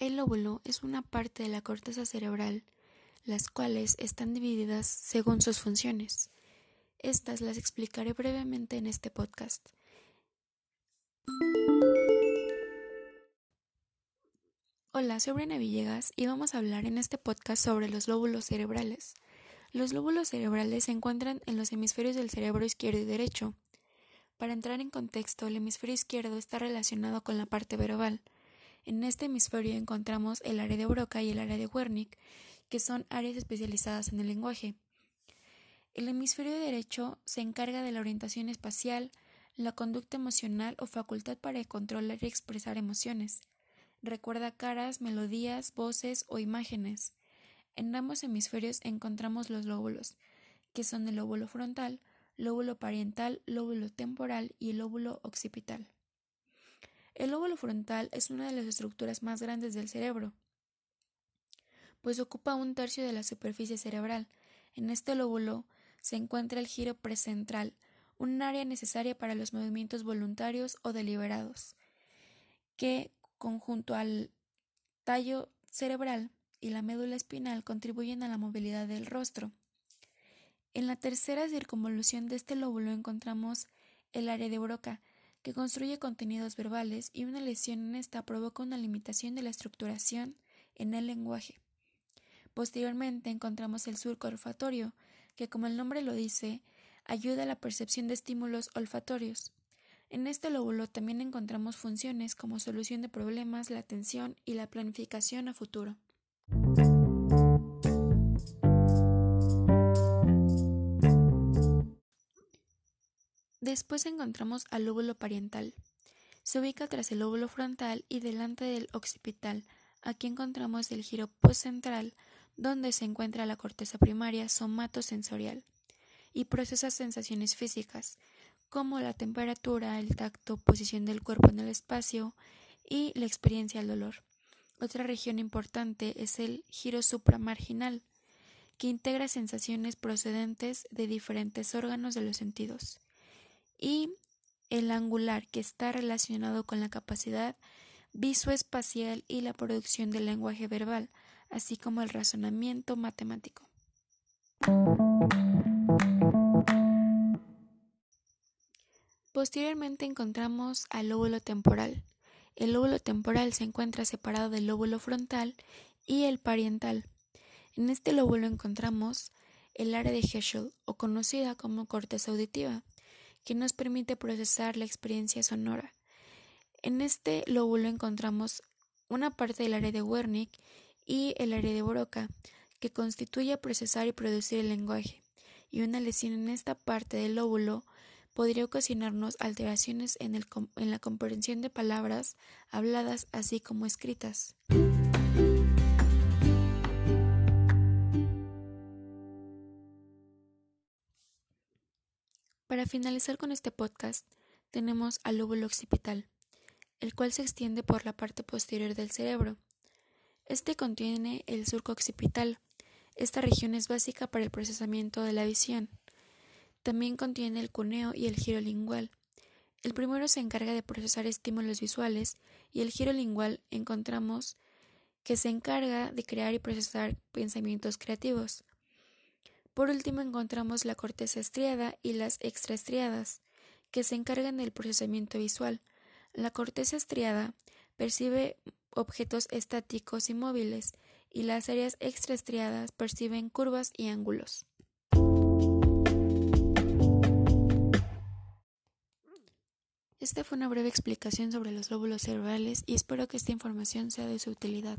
lóbulo es una parte de la corteza cerebral, las cuales están divididas según sus funciones. Estas las explicaré brevemente en este podcast. Hola, soy Brena Villegas y vamos a hablar en este podcast sobre los lóbulos cerebrales. Los lóbulos cerebrales se encuentran en los hemisferios del cerebro izquierdo y derecho. Para entrar en contexto, el hemisferio izquierdo está relacionado con la parte verbal. En este hemisferio encontramos el área de Broca y el área de Wernicke, que son áreas especializadas en el lenguaje. El hemisferio derecho se encarga de la orientación espacial, la conducta emocional o facultad para controlar y expresar emociones. Recuerda caras, melodías, voces o imágenes. En ambos hemisferios encontramos los lóbulos, que son el lóbulo frontal, lóbulo parietal, lóbulo temporal y el lóbulo occipital. El lóbulo frontal es una de las estructuras más grandes del cerebro, pues ocupa un tercio de la superficie cerebral. En este lóbulo se encuentra el giro precentral, un área necesaria para los movimientos voluntarios o deliberados, que, conjunto al tallo cerebral y la médula espinal, contribuyen a la movilidad del rostro. En la tercera circunvolución de este lóbulo encontramos el área de Broca, que construye contenidos verbales y una lesión en esta provoca una limitación de la estructuración en el lenguaje. Posteriormente encontramos el surco olfatorio, que como el nombre lo dice, ayuda a la percepción de estímulos olfatorios. En este lóbulo también encontramos funciones como solución de problemas, la atención y la planificación a futuro. Después encontramos al lóbulo parietal. Se ubica tras el lóbulo frontal y delante del occipital. Aquí encontramos el giro postcentral, donde se encuentra la corteza primaria somatosensorial y procesa sensaciones físicas, como la temperatura, el tacto, posición del cuerpo en el espacio y la experiencia del dolor. Otra región importante es el giro supramarginal, que integra sensaciones procedentes de diferentes órganos de los sentidos y el angular, que está relacionado con la capacidad visoespacial y la producción del lenguaje verbal, así como el razonamiento matemático. Posteriormente encontramos al lóbulo temporal. El lóbulo temporal se encuentra separado del lóbulo frontal y el parietal. En este lóbulo encontramos el área de Heschel, o conocida como corteza auditiva, que nos permite procesar la experiencia sonora. En este lóbulo encontramos una parte del área de Wernicke y el área de Broca, que constituye procesar y producir el lenguaje, y una lesión en esta parte del lóbulo podría ocasionarnos alteraciones en, en la comprensión de palabras habladas así como escritas. Para finalizar con este podcast, tenemos al lóbulo occipital, el cual se extiende por la parte posterior del cerebro. Este contiene el surco occipital. Esta región es básica para el procesamiento de la visión. También contiene el cuneo y el giro lingual. El primero se encarga de procesar estímulos visuales y el giro lingual encontramos que se encarga de crear y procesar pensamientos creativos. Por último encontramos la corteza estriada y las extraestriadas, que se encargan del procesamiento visual. La corteza estriada percibe objetos estáticos y móviles, y las áreas extraestriadas perciben curvas y ángulos. Esta fue una breve explicación sobre los lóbulos cerebrales y espero que esta información sea de su utilidad.